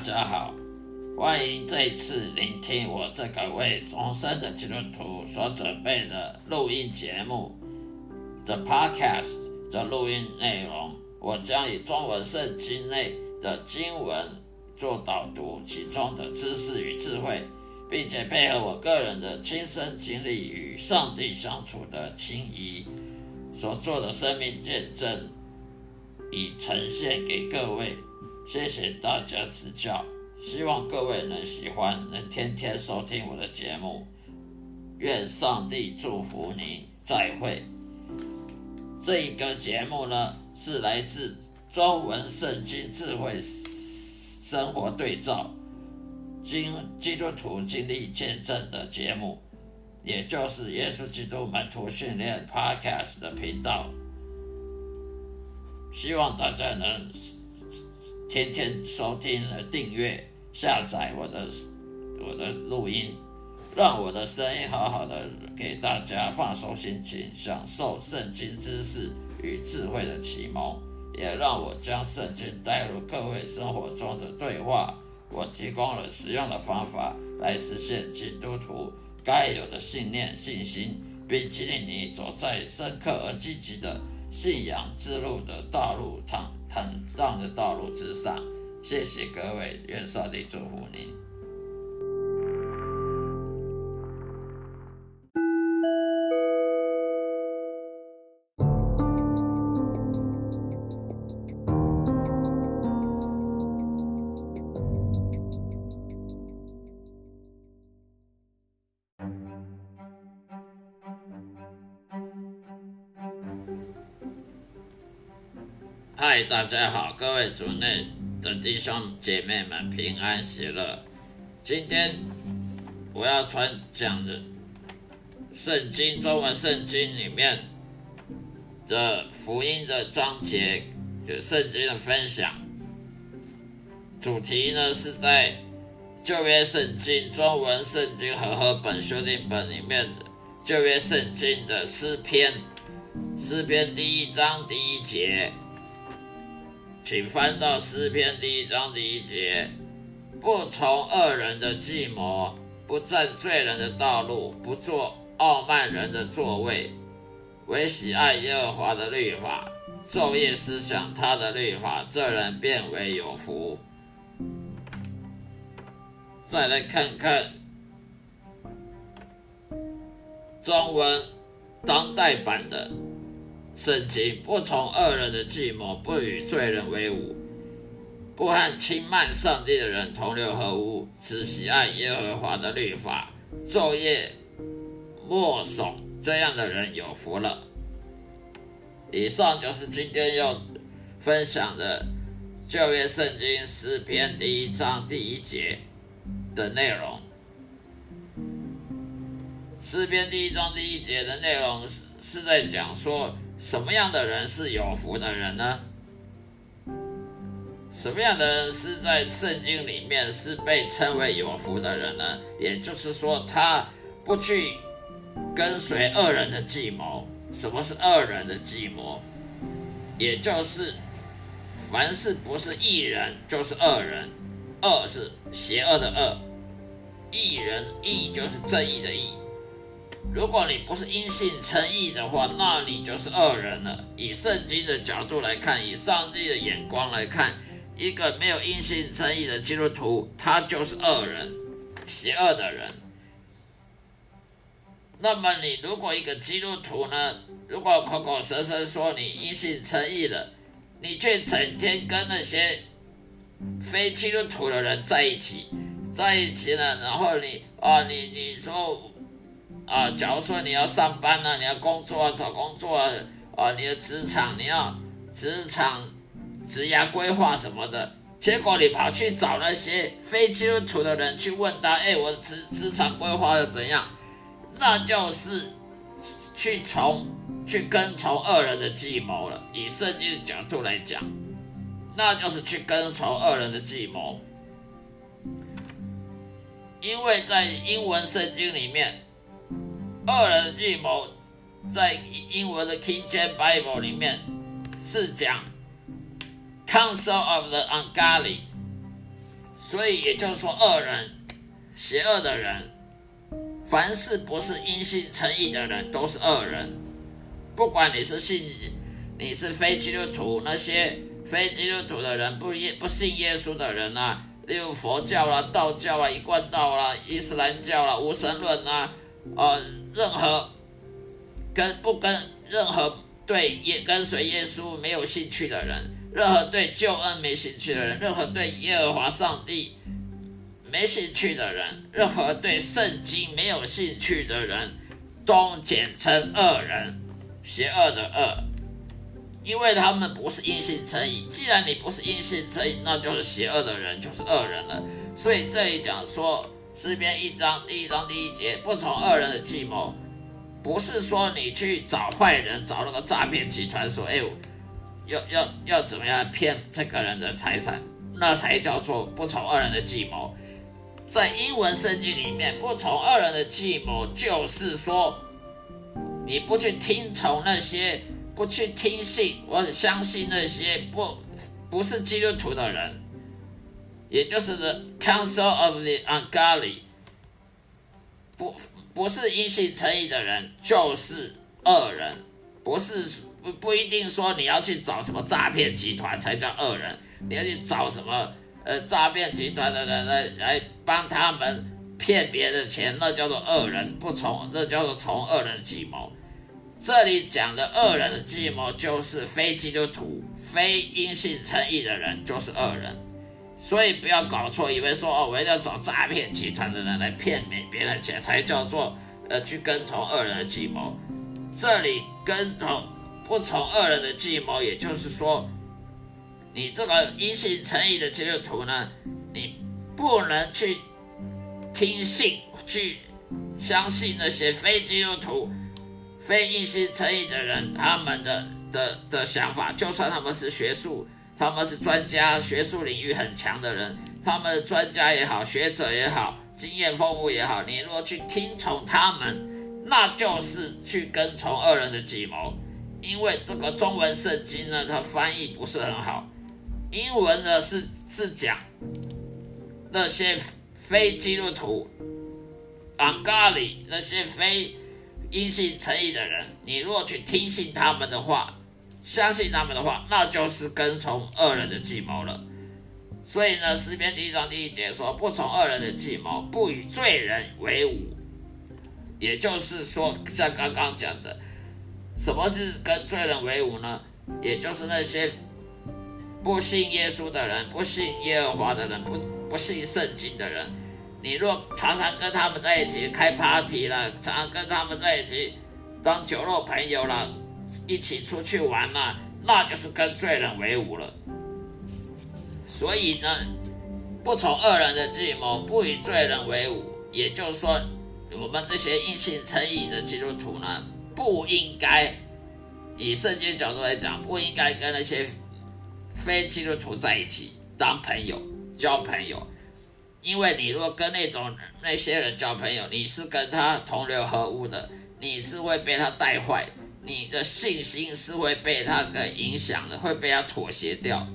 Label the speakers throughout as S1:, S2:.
S1: 大家好，欢迎这次聆听我这个为重生的基督徒所准备的录音节目，The Podcast 的录音内容。我将以中文圣经内的经文做导读，其中的知识与智慧，并且配合我个人的亲身经历与上帝相处的情谊所做的生命见证，以呈现给各位。谢谢大家指教，希望各位能喜欢，能天天收听我的节目。愿上帝祝福您，再会。这一个节目呢，是来自中文圣经智慧生活对照经基督徒经历见证的节目，也就是耶稣基督门徒训练 Podcast 的频道。希望大家能。天天收听和订阅、下载我的我的录音，让我的声音好好的给大家放松心情，享受圣经知识与智慧的启蒙，也让我将圣经带入各位生活中的对话。我提供了实用的方法来实现基督徒该有的信念、信心，并激励你走在深刻而积极的。信仰之路的道路，坦坦荡的道路之上，谢谢各位，愿上帝祝福您。大家好，各位族内的弟兄姐妹们平安喜乐。今天我要传讲的圣经中文圣经里面的福音的章节，就圣经的分享。主题呢是在旧约圣经中文圣经和合本修订本里面的旧约圣经的诗篇，诗篇第一章第一节。请翻到诗篇第一章第一节：不从恶人的计谋，不占罪人的道路，不做傲慢人的座位，唯喜爱耶和华的律法，昼夜思想他的律法，这人变为有福。再来看看中文当代版的。圣经不从恶人的计谋，不与罪人为伍，不和轻慢上帝的人同流合污，只喜爱耶和华的律法，昼夜默诵，这样的人有福了。以上就是今天要分享的旧约圣经诗篇第一章第一节的内容。诗篇第一章第一节的内容是是在讲说。什么样的人是有福的人呢？什么样的人是在圣经里面是被称为有福的人呢？也就是说，他不去跟随恶人的计谋。什么是恶人的计谋？也就是凡是不是义人，就是恶人。恶是邪恶的恶，义人义就是正义的义。如果你不是因信称义的话，那你就是恶人了。以圣经的角度来看，以上帝的眼光来看，一个没有因信称义的基督徒，他就是恶人，邪恶的人。那么，你如果一个基督徒呢，如果口口声声说你因信称义了，你却整天跟那些非基督徒的人在一起，在一起呢，然后你啊，你你说。啊，假如说你要上班呢，你要工作啊，找工作啊，啊，你的职场你要职场职业规划什么的，结果你跑去找那些非基督徒的人去问他，哎，我的职职场规划又怎样？那就是去从去跟从恶人的计谋了。以圣经的角度来讲，那就是去跟从恶人的计谋，因为在英文圣经里面。恶人计谋，在英文的 King James Bible 里面是讲 Council of the Ungodly，所以也就是说，恶人、邪恶的人，凡是不是因信称义的人，都是恶人。不管你是信，你是非基督徒，那些非基督徒的人，不耶不信耶稣的人啊，例如佛教啦、道教啊、一贯道啦、伊斯兰教啦、无神论啊，呃，任何跟不跟任何对耶跟随耶稣没有兴趣的人，任何对救恩没兴趣的人，任何对耶和华上帝没兴趣的人，任何对圣经没有兴趣的人，都简称恶人。邪恶的恶，因为他们不是因信称义。既然你不是因信称义，那就是邪恶的人，就是恶人了。所以这里讲说诗篇一章第一章第一节，不从恶人的计谋，不是说你去找坏人，找那个诈骗集团说，哎，要要要怎么样骗这个人的财产，那才叫做不从恶人的计谋。在英文圣经里面，不从恶人的计谋，就是说。你不去听从那些，不去听信或者相信那些不不是基督徒的人，也就是 the council of the ungodly，不不是因信诚意的人，就是恶人。不是不不一定说你要去找什么诈骗集团才叫恶人，你要去找什么呃诈骗集团的人来来帮他们骗别的钱，那叫做恶人，不从那叫做从恶人计谋。这里讲的恶人的计谋，就是非基督徒、非因信诚意的人，就是恶人。所以不要搞错，以为说哦，我一定要找诈骗集团的人来骗别别人钱，才叫做呃去跟从恶人的计谋。这里跟从不从恶人的计谋，也就是说，你这个一心诚意的基督徒呢，你不能去听信、去相信那些非基督徒。非一心诚意的人，他们的的的想法，就算他们是学术，他们是专家，学术领域很强的人，他们的专家也好，学者也好，经验丰富也好，你如果去听从他们，那就是去跟从二人的计谋。因为这个中文圣经呢，它翻译不是很好，英文呢是是讲那些非基督徒，安咖喱那些非。因信诚意的人，你如果去听信他们的话，相信他们的话，那就是跟从恶人的计谋了。所以呢，诗篇第一章第一节说：“不从恶人的计谋，不与罪人为伍。”也就是说，像刚刚讲的，什么是跟罪人为伍呢？也就是那些不信耶稣的人，不信耶和华的人，不不信圣经的人。你若常常跟他们在一起开 party 了，常常跟他们在一起当酒肉朋友了，一起出去玩嘛，那就是跟罪人为伍了。所以呢，不从恶人的计谋，不与罪人为伍，也就是说，我们这些异性称义的基督徒呢，不应该以圣经角度来讲，不应该跟那些非基督徒在一起当朋友、交朋友。因为你如果跟那种那些人交朋友，你是跟他同流合污的，你是会被他带坏，你的信心是会被他给影响的，会被他妥协掉。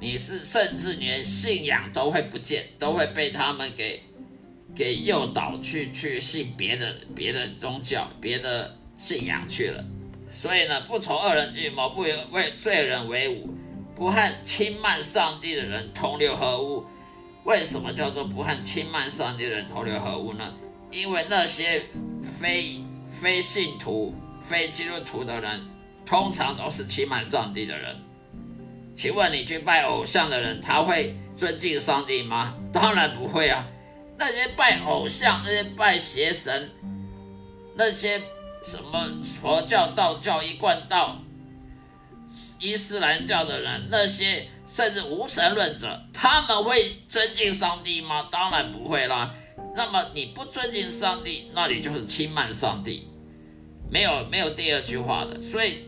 S1: 你是甚至连信仰都会不见，都会被他们给给诱导去去信别的别的宗教、别的信仰去了。所以呢，不从恶人计谋，不为罪人为伍，不和轻慢上帝的人同流合污。为什么叫做不和轻慢上帝的人同流合污呢？因为那些非非信徒、非基督徒的人，通常都是轻慢上帝的人。请问你去拜偶像的人，他会尊敬上帝吗？当然不会啊！那些拜偶像、那些拜邪神、那些什么佛教、道教、一贯道、伊斯兰教的人，那些。甚至无神论者，他们会尊敬上帝吗？当然不会啦。那么你不尊敬上帝，那你就是轻慢上帝，没有没有第二句话的。所以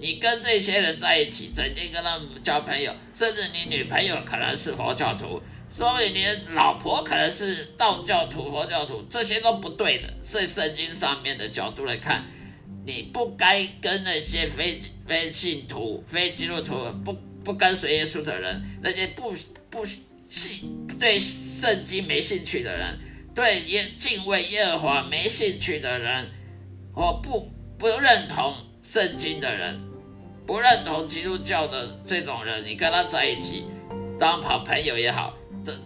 S1: 你跟这些人在一起，整天跟他们交朋友，甚至你女朋友可能是佛教徒，说不定你老婆可能是道教徒、佛教徒，这些都不对的。所以圣经上面的角度来看，你不该跟那些非非信徒、非基督徒不。不跟随耶稣的人，那些不不信对圣经没兴趣的人，对耶敬畏耶和华没兴趣的人，我不不认同圣经的人，不认同基督教的这种人，你跟他在一起，当好朋友也好，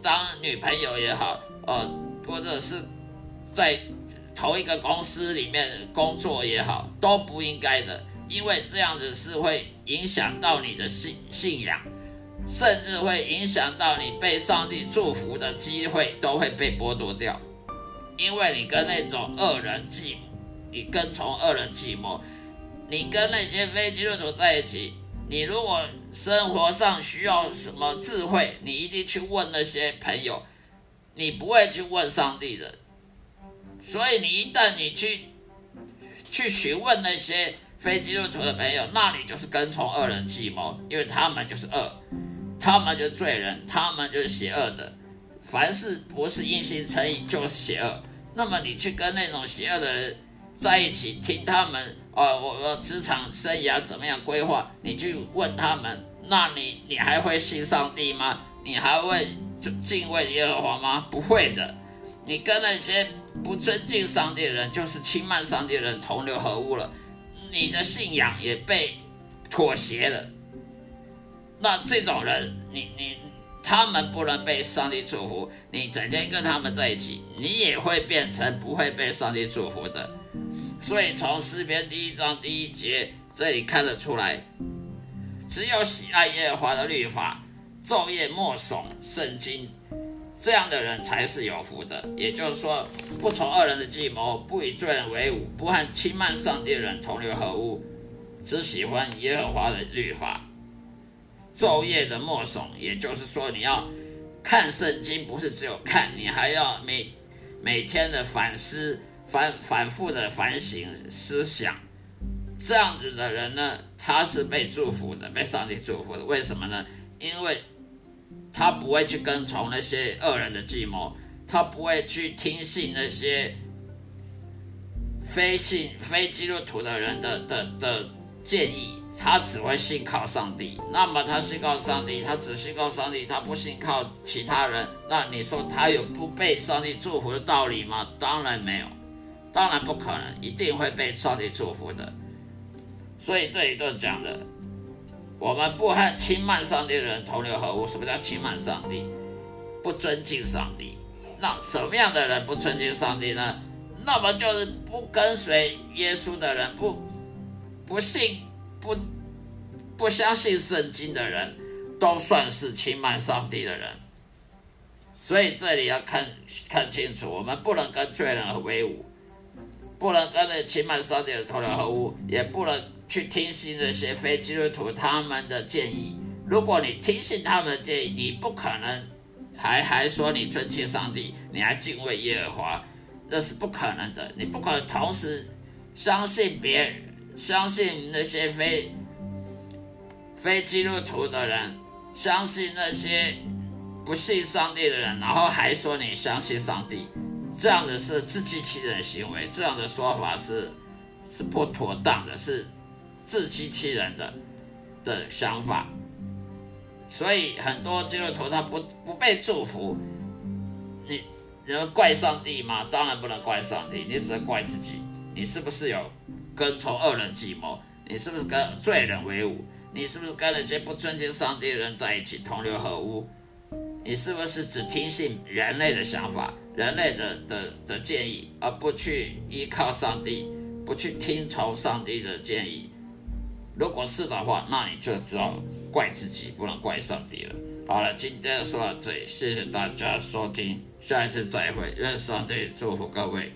S1: 当女朋友也好，呃，或者是在同一个公司里面工作也好，都不应该的，因为这样子是会影响到你的信信仰。甚至会影响到你被上帝祝福的机会都会被剥夺掉，因为你跟那种恶人计，你跟从恶人计谋，你跟那些非基督徒在一起，你如果生活上需要什么智慧，你一定去问那些朋友，你不会去问上帝的。所以你一旦你去去询问那些非基督徒的朋友，那你就是跟从恶人计谋，因为他们就是恶。他们就是罪人，他们就是邪恶的。凡是不是因信称义，就是邪恶。那么你去跟那种邪恶的人在一起，听他们，哦，我我职场生涯怎么样规划？你去问他们，那你你还会信上帝吗？你还会敬畏耶和华吗？不会的。你跟那些不尊敬上帝的人，就是轻慢上帝的人同流合污了，你的信仰也被妥协了。那这种人，你你他们不能被上帝祝福，你整天跟他们在一起，你也会变成不会被上帝祝福的。所以从诗篇第一章第一节这里看得出来，只有喜爱耶和华的律法，昼夜默诵圣经，这样的人才是有福的。也就是说，不从恶人的计谋，不与罪人为伍，不和轻慢上帝的人同流合污，只喜欢耶和华的律法。昼夜的默诵，也就是说，你要看圣经，不是只有看，你还要每每天的反思、反反复的反省思想。这样子的人呢，他是被祝福的，被上帝祝福的。为什么呢？因为他不会去跟从那些恶人的计谋，他不会去听信那些非信非基督徒的人的的的建议。他只会信靠上帝，那么他信靠上帝，他只信靠上帝，他不信靠其他人，那你说他有不被上帝祝福的道理吗？当然没有，当然不可能，一定会被上帝祝福的。所以这里都讲的，我们不和轻慢上帝的人同流合污。什么叫轻慢上帝？不尊敬上帝。那什么样的人不尊敬上帝呢？那么就是不跟随耶稣的人，不不信。不不相信圣经的人，都算是轻慢上帝的人。所以这里要看看清楚，我们不能跟罪人为伍，不能跟那轻慢上帝的同流合污，也不能去听信那些非基督徒他们的建议。如果你听信他们的建议，你不可能还还说你尊敬上帝，你还敬畏耶和华，那是不可能的。你不可能同时相信别人。相信那些非非基督徒的人，相信那些不信上帝的人，然后还说你相信上帝，这样的是自欺欺人的行为，这样的说法是是不妥当的，是自欺欺人的的想法。所以很多基督徒他不不被祝福，你能怪上帝吗？当然不能怪上帝，你只能怪自己，你是不是有？跟从恶人计谋，你是不是跟罪人为伍？你是不是跟那些不尊敬上帝的人在一起同流合污？你是不是只听信人类的想法、人类的的的建议，而不去依靠上帝，不去听从上帝的建议？如果是的话，那你就只能怪自己，不能怪上帝了。好了，今天就说到这里，谢谢大家收听，下一次再会，愿上帝祝福各位。